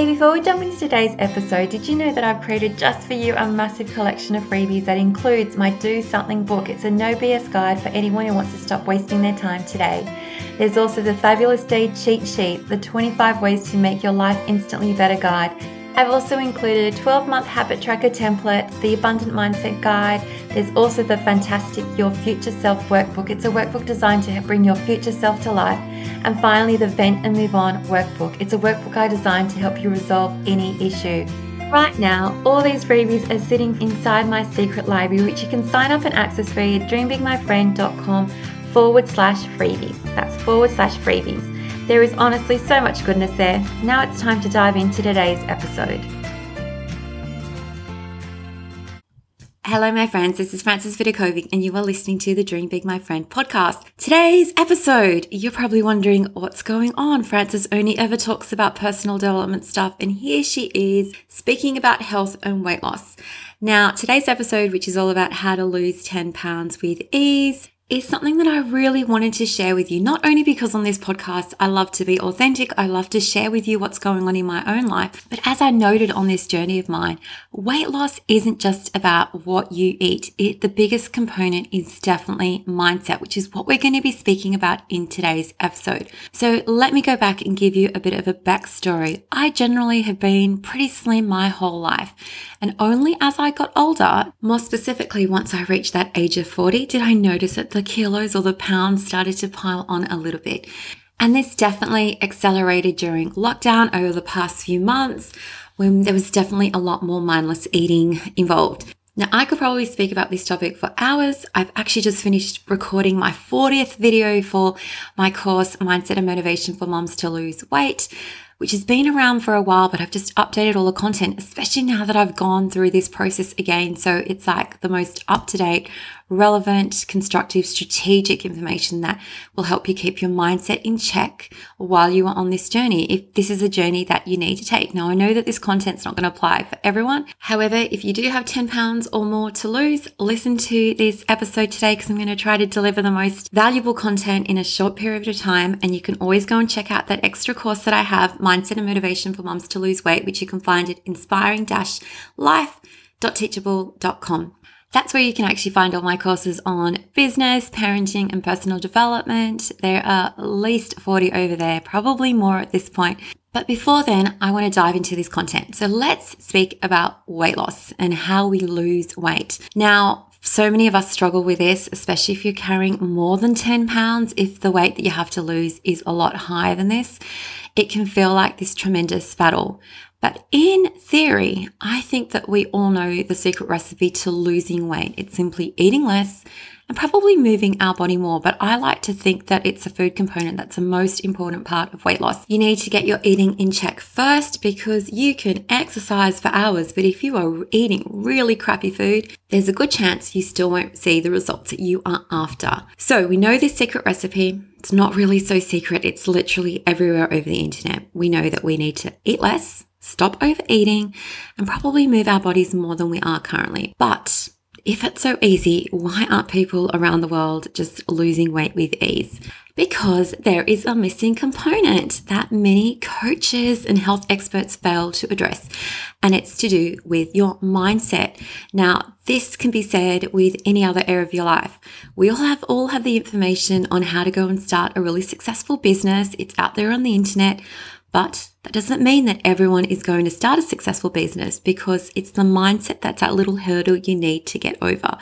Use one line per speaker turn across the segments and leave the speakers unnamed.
Hey, before we jump into today's episode, did you know that I've created just for you a massive collection of freebies that includes my Do Something book? It's a no BS guide for anyone who wants to stop wasting their time today. There's also the Fabulous Day cheat sheet, the 25 ways to make your life instantly better guide I've also included a 12 month habit tracker template, the Abundant Mindset Guide. There's also the fantastic Your Future Self workbook. It's a workbook designed to bring your future self to life. And finally, the Vent and Move On workbook. It's a workbook I designed to help you resolve any issue. Right now, all these freebies are sitting inside my secret library, which you can sign up and access via dreambigmyfriend.com forward slash freebies. That's forward slash freebies. There is honestly so much goodness there. Now it's time to dive into today's episode.
Hello, my friends. This is Frances Vidakovic, and you are listening to the Dream Big, My Friend podcast. Today's episode, you're probably wondering what's going on. Frances only ever talks about personal development stuff, and here she is speaking about health and weight loss. Now, today's episode, which is all about how to lose 10 pounds with ease, is something that I really wanted to share with you. Not only because on this podcast I love to be authentic, I love to share with you what's going on in my own life, but as I noted on this journey of mine, weight loss isn't just about what you eat. It, the biggest component is definitely mindset, which is what we're going to be speaking about in today's episode. So let me go back and give you a bit of a backstory. I generally have been pretty slim my whole life. And only as I got older, more specifically once I reached that age of 40, did I notice that the kilos or the pounds started to pile on a little bit. And this definitely accelerated during lockdown over the past few months when there was definitely a lot more mindless eating involved. Now, I could probably speak about this topic for hours. I've actually just finished recording my 40th video for my course, Mindset and Motivation for Moms to Lose Weight which has been around for a while, but I've just updated all the content, especially now that I've gone through this process again. So it's like the most up to date, relevant, constructive, strategic information that will help you keep your mindset in check while you are on this journey. If this is a journey that you need to take. Now, I know that this content's not going to apply for everyone. However, if you do have 10 pounds or more to lose, listen to this episode today because I'm going to try to deliver the most valuable content in a short period of time. And you can always go and check out that extra course that I have, Mindset and Motivation for Moms to Lose Weight, which you can find at inspiring-life.teachable.com. That's where you can actually find all my courses on business, parenting, and personal development. There are at least 40 over there, probably more at this point. But before then, I want to dive into this content. So let's speak about weight loss and how we lose weight. Now, so many of us struggle with this, especially if you're carrying more than 10 pounds. If the weight that you have to lose is a lot higher than this, it can feel like this tremendous battle. But in theory, I think that we all know the secret recipe to losing weight. It's simply eating less and probably moving our body more. But I like to think that it's a food component that's the most important part of weight loss. You need to get your eating in check first because you can exercise for hours. But if you are eating really crappy food, there's a good chance you still won't see the results that you are after. So we know this secret recipe. It's not really so secret. It's literally everywhere over the internet. We know that we need to eat less stop overeating, and probably move our bodies more than we are currently. But if it's so easy, why aren't people around the world just losing weight with ease? Because there is a missing component that many coaches and health experts fail to address, and it's to do with your mindset. Now, this can be said with any other area of your life. We all have all have the information on how to go and start a really successful business. It's out there on the internet. But that doesn't mean that everyone is going to start a successful business because it's the mindset that's that little hurdle you need to get over.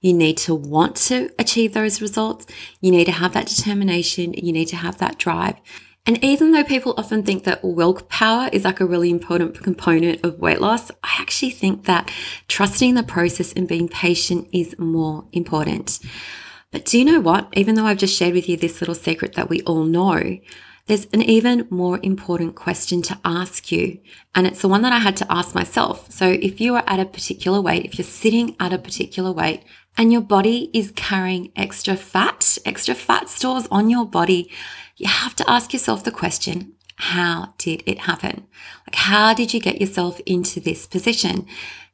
You need to want to achieve those results. You need to have that determination. You need to have that drive. And even though people often think that willpower is like a really important component of weight loss, I actually think that trusting the process and being patient is more important. But do you know what? Even though I've just shared with you this little secret that we all know, there's an even more important question to ask you. And it's the one that I had to ask myself. So if you are at a particular weight, if you're sitting at a particular weight and your body is carrying extra fat, extra fat stores on your body, you have to ask yourself the question, how did it happen? Like, how did you get yourself into this position?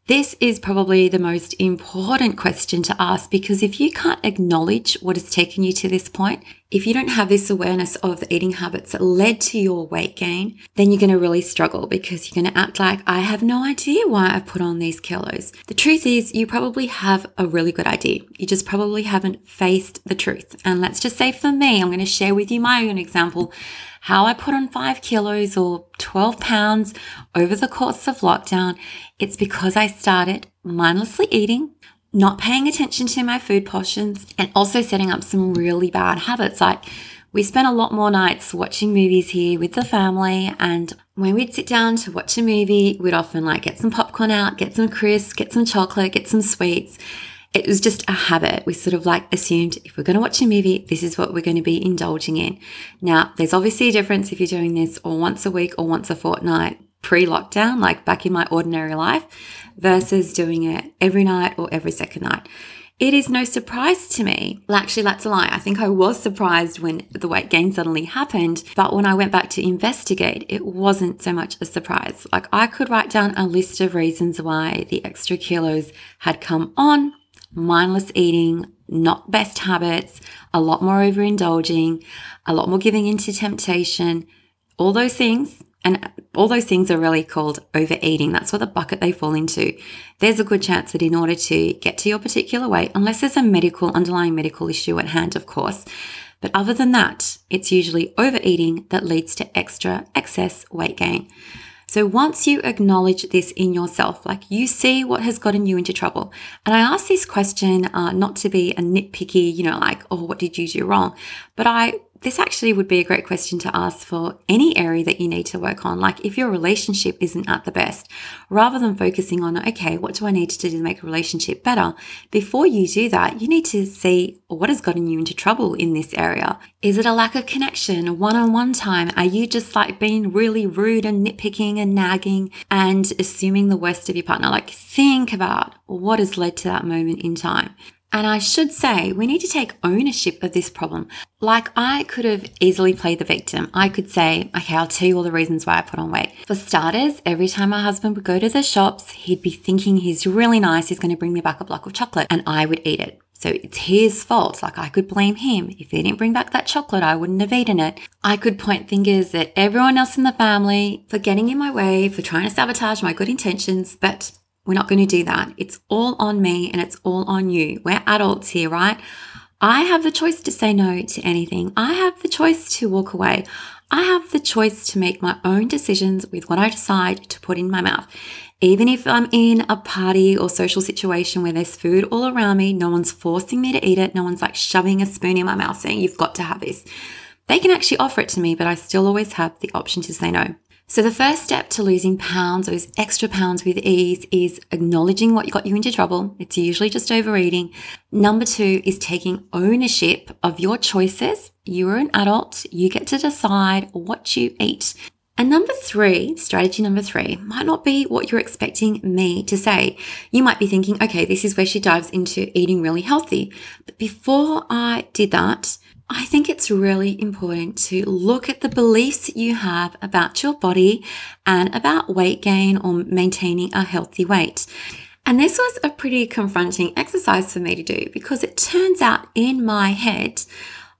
This is probably the most important question to ask because if you can't acknowledge what has taken you to this point, if you don't have this awareness of the eating habits that led to your weight gain, then you're going to really struggle because you're going to act like, I have no idea why I've put on these kilos. The truth is, you probably have a really good idea. You just probably haven't faced the truth. And let's just say for me, I'm going to share with you my own example how I put on five kilos or 12 pounds over the course of lockdown, it's because I started mindlessly eating, not paying attention to my food portions, and also setting up some really bad habits. Like we spent a lot more nights watching movies here with the family. And when we'd sit down to watch a movie, we'd often like get some popcorn out, get some crisps, get some chocolate, get some sweets it was just a habit. We sort of like assumed if we're going to watch a movie, this is what we're going to be indulging in. Now, there's obviously a difference if you're doing this or once a week or once a fortnight pre lockdown, like back in my ordinary life, versus doing it every night or every second night. It is no surprise to me. Well, actually, that's a lie. I think I was surprised when the weight gain suddenly happened. But when I went back to investigate, it wasn't so much a surprise. Like I could write down a list of reasons why the extra kilos had come on mindless eating, not best habits, a lot more overindulging, a lot more giving into temptation, all those things. And all those things are really called overeating. That's what the bucket they fall into. There's a good chance that in order to get to your particular weight, unless there's a medical, underlying medical issue at hand, of course, but other than that, it's usually overeating that leads to extra excess weight gain. So once you acknowledge this in yourself, like you see what has gotten you into trouble. And I ask this question uh, not to be a nitpicky, you know, like, oh, what did you do wrong? But I this actually would be a great question to ask for any area that you need to work on. Like if your relationship isn't at the best, rather than focusing on, okay, what do I need to do to make a relationship better? Before you do that, you need to see what has gotten you into trouble in this area. Is it a lack of connection, one on one time? Are you just like being really rude and nitpicking and nagging and assuming the worst of your partner? Like think about what has led to that moment in time. And I should say, we need to take ownership of this problem. Like, I could have easily played the victim. I could say, okay, I'll tell you all the reasons why I put on weight. For starters, every time my husband would go to the shops, he'd be thinking he's really nice, he's going to bring me back a block of chocolate, and I would eat it. So it's his fault. Like I could blame him. If he didn't bring back that chocolate, I wouldn't have eaten it. I could point fingers at everyone else in the family for getting in my way, for trying to sabotage my good intentions, but we're not going to do that. It's all on me and it's all on you. We're adults here, right? I have the choice to say no to anything. I have the choice to walk away. I have the choice to make my own decisions with what I decide to put in my mouth. Even if I'm in a party or social situation where there's food all around me, no one's forcing me to eat it. No one's like shoving a spoon in my mouth saying, you've got to have this. They can actually offer it to me, but I still always have the option to say no. So the first step to losing pounds, those extra pounds with ease, is acknowledging what got you into trouble. It's usually just overeating. Number two is taking ownership of your choices. You are an adult. You get to decide what you eat. And number three, strategy number three, might not be what you're expecting me to say. You might be thinking, okay, this is where she dives into eating really healthy. But before I did that, I think it's really important to look at the beliefs you have about your body and about weight gain or maintaining a healthy weight. And this was a pretty confronting exercise for me to do because it turns out in my head,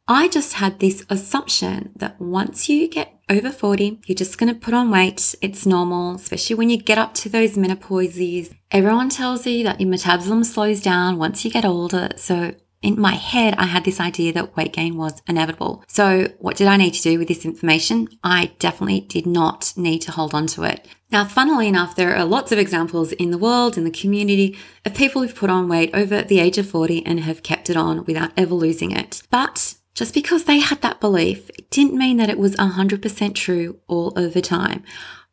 I just had this assumption that once you get over 40, you're just going to put on weight. It's normal, especially when you get up to those menopause years. Everyone tells you that your metabolism slows down once you get older. So in my head, I had this idea that weight gain was inevitable. So, what did I need to do with this information? I definitely did not need to hold on to it. Now, funnily enough, there are lots of examples in the world, in the community, of people who've put on weight over the age of 40 and have kept it on without ever losing it. But just because they had that belief, it didn't mean that it was 100% true all over time.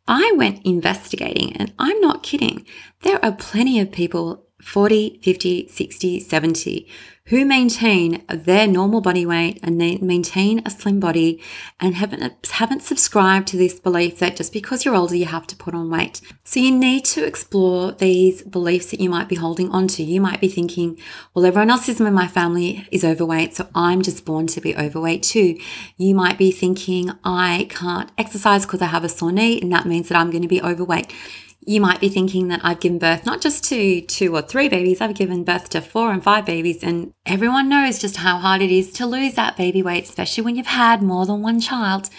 I went investigating, and I'm not kidding. There are plenty of people 40, 50, 60, 70 who maintain their normal body weight and they maintain a slim body and haven't, haven't subscribed to this belief that just because you're older, you have to put on weight. So you need to explore these beliefs that you might be holding onto. You might be thinking, well, everyone else in my family is overweight, so I'm just born to be overweight too. You might be thinking, I can't exercise because I have a sore knee and that means that I'm going to be overweight you might be thinking that I've given birth not just to two or three babies, I've given birth to four and five babies. And everyone knows just how hard it is to lose that baby weight, especially when you've had more than one child.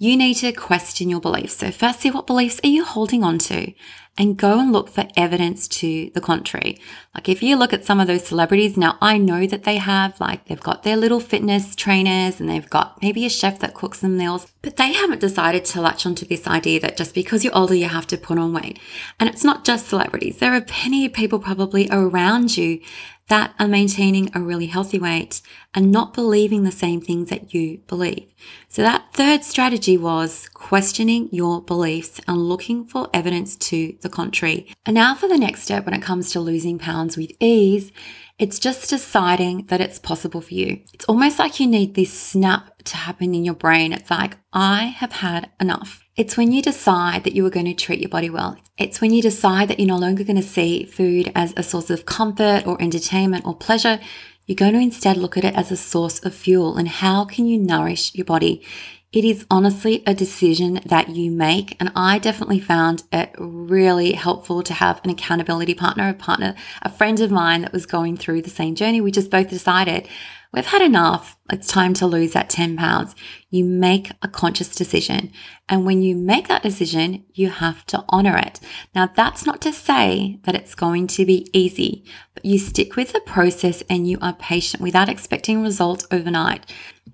You need to question your beliefs. So, firstly, what beliefs are you holding on to? and go and look for evidence to the contrary. Like if you look at some of those celebrities, now I know that they have, like, they've got their little fitness trainers and they've got maybe a chef that cooks them meals, but they haven't decided to latch onto this idea that just because you're older, you have to put on weight. And it's not just celebrities. There are plenty of people probably around you that are maintaining a really healthy weight and not believing the same things that you believe. So that third strategy was questioning your beliefs and looking for evidence to the contrary. And now for the next step when it comes to losing pounds with ease, it's just deciding that it's possible for you. It's almost like you need this snap to happen in your brain. It's like, I have had enough. It's when you decide that you are going to treat your body well. It's when you decide that you're no longer going to see food as a source of comfort or entertainment or pleasure. You're going to instead look at it as a source of fuel and how can you nourish your body? It is honestly a decision that you make. And I definitely found it really helpful to have an accountability partner, a partner, a friend of mine that was going through the same journey. We just both decided we've had enough. It's time to lose that 10 pounds. You make a conscious decision. And when you make that decision, you have to honor it. Now, that's not to say that it's going to be easy, but you stick with the process and you are patient without expecting results overnight.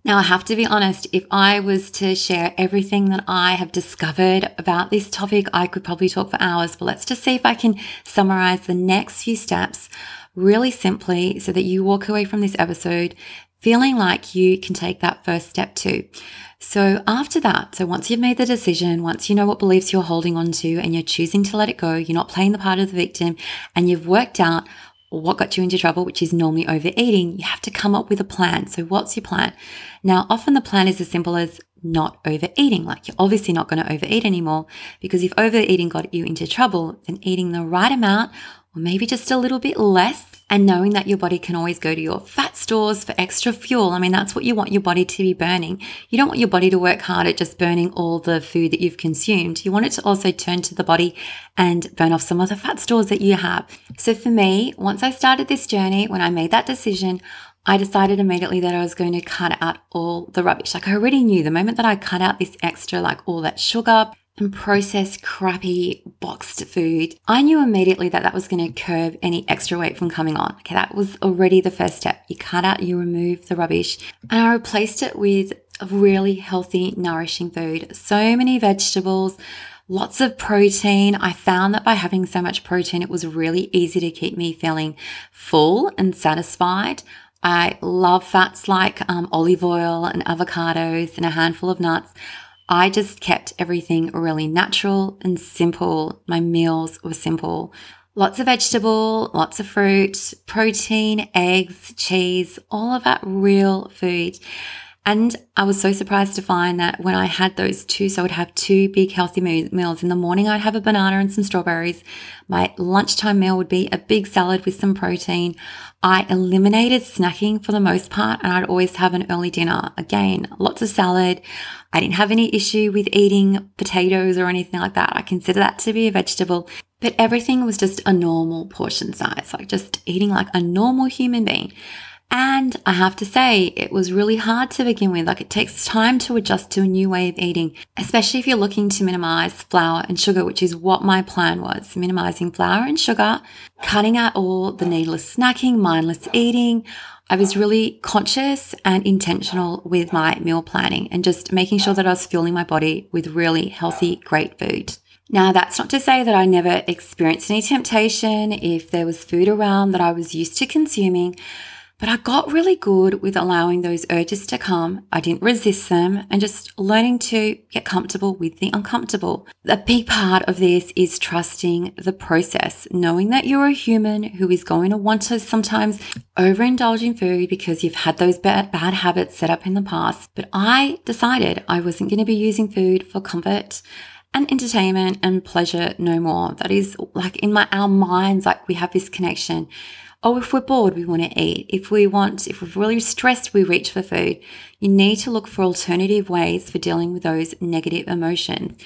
Now, I have to be honest, if I was to share everything that I have discovered about this topic, I could probably talk for hours, but let's just see if I can summarize the next few steps really simply so that you walk away from this episode feeling like you can take that first step too. So after that, so once you've made the decision, once you know what beliefs you're holding on to and you're choosing to let it go, you're not playing the part of the victim and you've worked out what got you into trouble, which is normally overeating, you have to come up with a plan. So what's your plan? Now, often the plan is as simple as not overeating. Like you're obviously not going to overeat anymore because if overeating got you into trouble, then eating the right amount or maybe just a little bit less and knowing that your body can always go to your fat stores for extra fuel. I mean, that's what you want your body to be burning. You don't want your body to work hard at just burning all the food that you've consumed. You want it to also turn to the body and burn off some of the fat stores that you have. So for me, once I started this journey, when I made that decision, I decided immediately that I was going to cut out all the rubbish. Like I already knew the moment that I cut out this extra, like all that sugar, and processed crappy boxed food, I knew immediately that that was going to curb any extra weight from coming on. Okay, that was already the first step. You cut out, you remove the rubbish, and I replaced it with really healthy, nourishing food. So many vegetables, lots of protein. I found that by having so much protein, it was really easy to keep me feeling full and satisfied. I love fats like um, olive oil and avocados and a handful of nuts. I just kept everything really natural and simple. My meals were simple. Lots of vegetable, lots of fruit, protein, eggs, cheese, all of that real food. And I was so surprised to find that when I had those two, so I would have two big healthy meals. In the morning, I'd have a banana and some strawberries. My lunchtime meal would be a big salad with some protein. I eliminated snacking for the most part, and I'd always have an early dinner. Again, lots of salad. I didn't have any issue with eating potatoes or anything like that. I consider that to be a vegetable, but everything was just a normal portion size, like just eating like a normal human being. And I have to say, it was really hard to begin with. Like it takes time to adjust to a new way of eating, especially if you're looking to minimize flour and sugar, which is what my plan was minimizing flour and sugar, cutting out all the needless snacking, mindless eating. I was really conscious and intentional with my meal planning and just making sure that I was fueling my body with really healthy, great food. Now, that's not to say that I never experienced any temptation if there was food around that I was used to consuming. But I got really good with allowing those urges to come. I didn't resist them and just learning to get comfortable with the uncomfortable. A big part of this is trusting the process, knowing that you're a human who is going to want to sometimes overindulge in food because you've had those bad, bad habits set up in the past. But I decided I wasn't going to be using food for comfort and entertainment and pleasure no more. That is like in my our minds, like we have this connection Oh, if we're bored, we want to eat. If we want, if we're really stressed, we reach for food. You need to look for alternative ways for dealing with those negative emotions.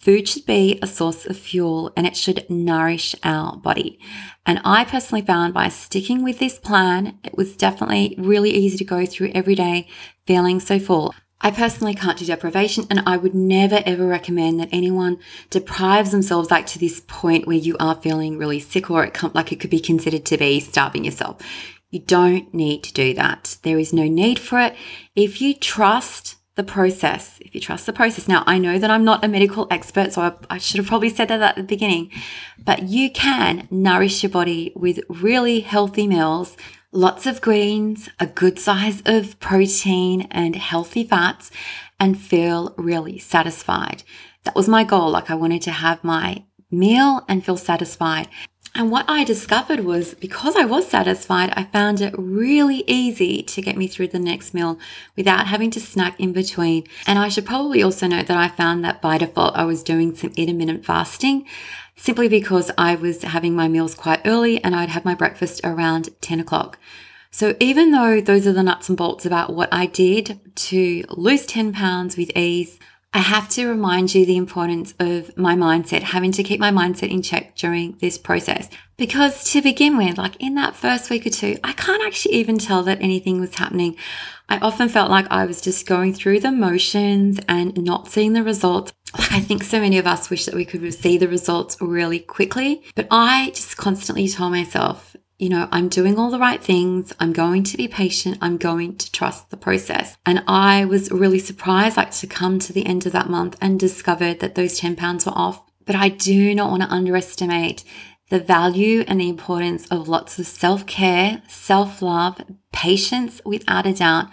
Food should be a source of fuel and it should nourish our body. And I personally found by sticking with this plan, it was definitely really easy to go through every day feeling so full. I personally can't do deprivation and I would never ever recommend that anyone deprives themselves like to this point where you are feeling really sick or it com- like it could be considered to be starving yourself. You don't need to do that. There is no need for it. If you trust the process, if you trust the process. Now, I know that I'm not a medical expert, so I, I should have probably said that at the beginning, but you can nourish your body with really healthy meals lots of greens, a good size of protein and healthy fats, and feel really satisfied. That was my goal. Like I wanted to have my meal and feel satisfied. And what I discovered was because I was satisfied, I found it really easy to get me through the next meal without having to snack in between. And I should probably also note that I found that by default, I was doing some intermittent fasting simply because I was having my meals quite early and I'd have my breakfast around 10 o'clock. So even though those are the nuts and bolts about what I did to lose 10 pounds with ease, I have to remind you the importance of my mindset, having to keep my mindset in check during this process. Because to begin with, like in that first week or two, I can't actually even tell that anything was happening. I often felt like I was just going through the motions and not seeing the results like I think so many of us wish that we could see the results really quickly, but I just constantly told myself, you know, I'm doing all the right things. I'm going to be patient. I'm going to trust the process. And I was really surprised, like to come to the end of that month and discovered that those 10 pounds were off. But I do not want to underestimate the value and the importance of lots of self care, self love, patience without a doubt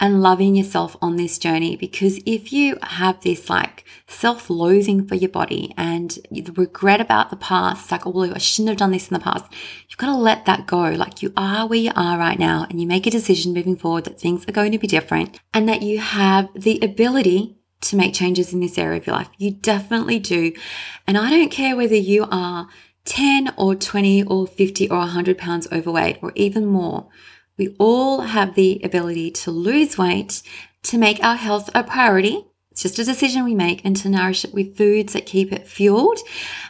and loving yourself on this journey. Because if you have this like self loathing for your body and the regret about the past, like, oh, I shouldn't have done this in the past, you've got to let that go. Like, you are where you are right now, and you make a decision moving forward that things are going to be different and that you have the ability to make changes in this area of your life. You definitely do. And I don't care whether you are 10 or 20 or 50 or 100 pounds overweight or even more. We all have the ability to lose weight, to make our health a priority. It's just a decision we make and to nourish it with foods that keep it fueled.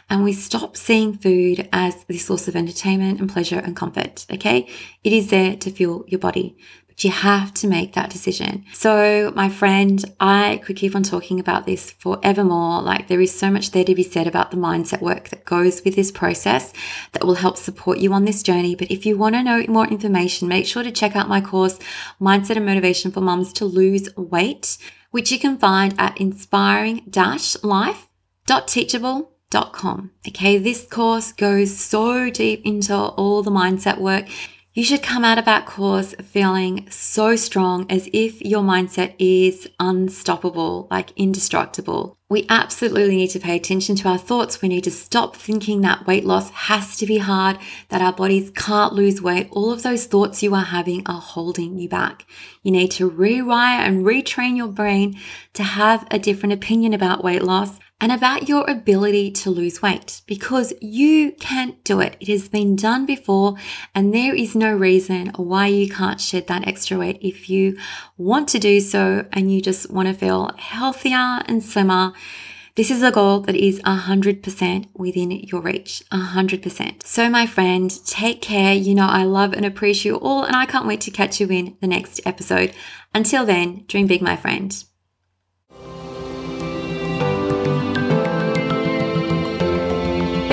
And we stop seeing food as the source of entertainment and pleasure and comfort. Okay. It is there to fuel your body but you have to make that decision. So, my friend, I could keep on talking about this forevermore. Like, there is so much there to be said about the mindset work that goes with this process that will help support you on this journey. But if you want to know more information, make sure to check out my course, Mindset and Motivation for Mums to Lose Weight, which you can find at inspiring life.teachable.com. Okay, this course goes so deep into all the mindset work. You should come out of that course feeling so strong as if your mindset is unstoppable, like indestructible. We absolutely need to pay attention to our thoughts. We need to stop thinking that weight loss has to be hard, that our bodies can't lose weight. All of those thoughts you are having are holding you back. You need to rewire and retrain your brain to have a different opinion about weight loss and about your ability to lose weight because you can do it. It has been done before and there is no reason why you can't shed that extra weight if you want to do so and you just want to feel healthier and slimmer. This is a goal that is 100% within your reach. 100%. So, my friend, take care. You know, I love and appreciate you all, and I can't wait to catch you in the next episode. Until then, dream big, my friend.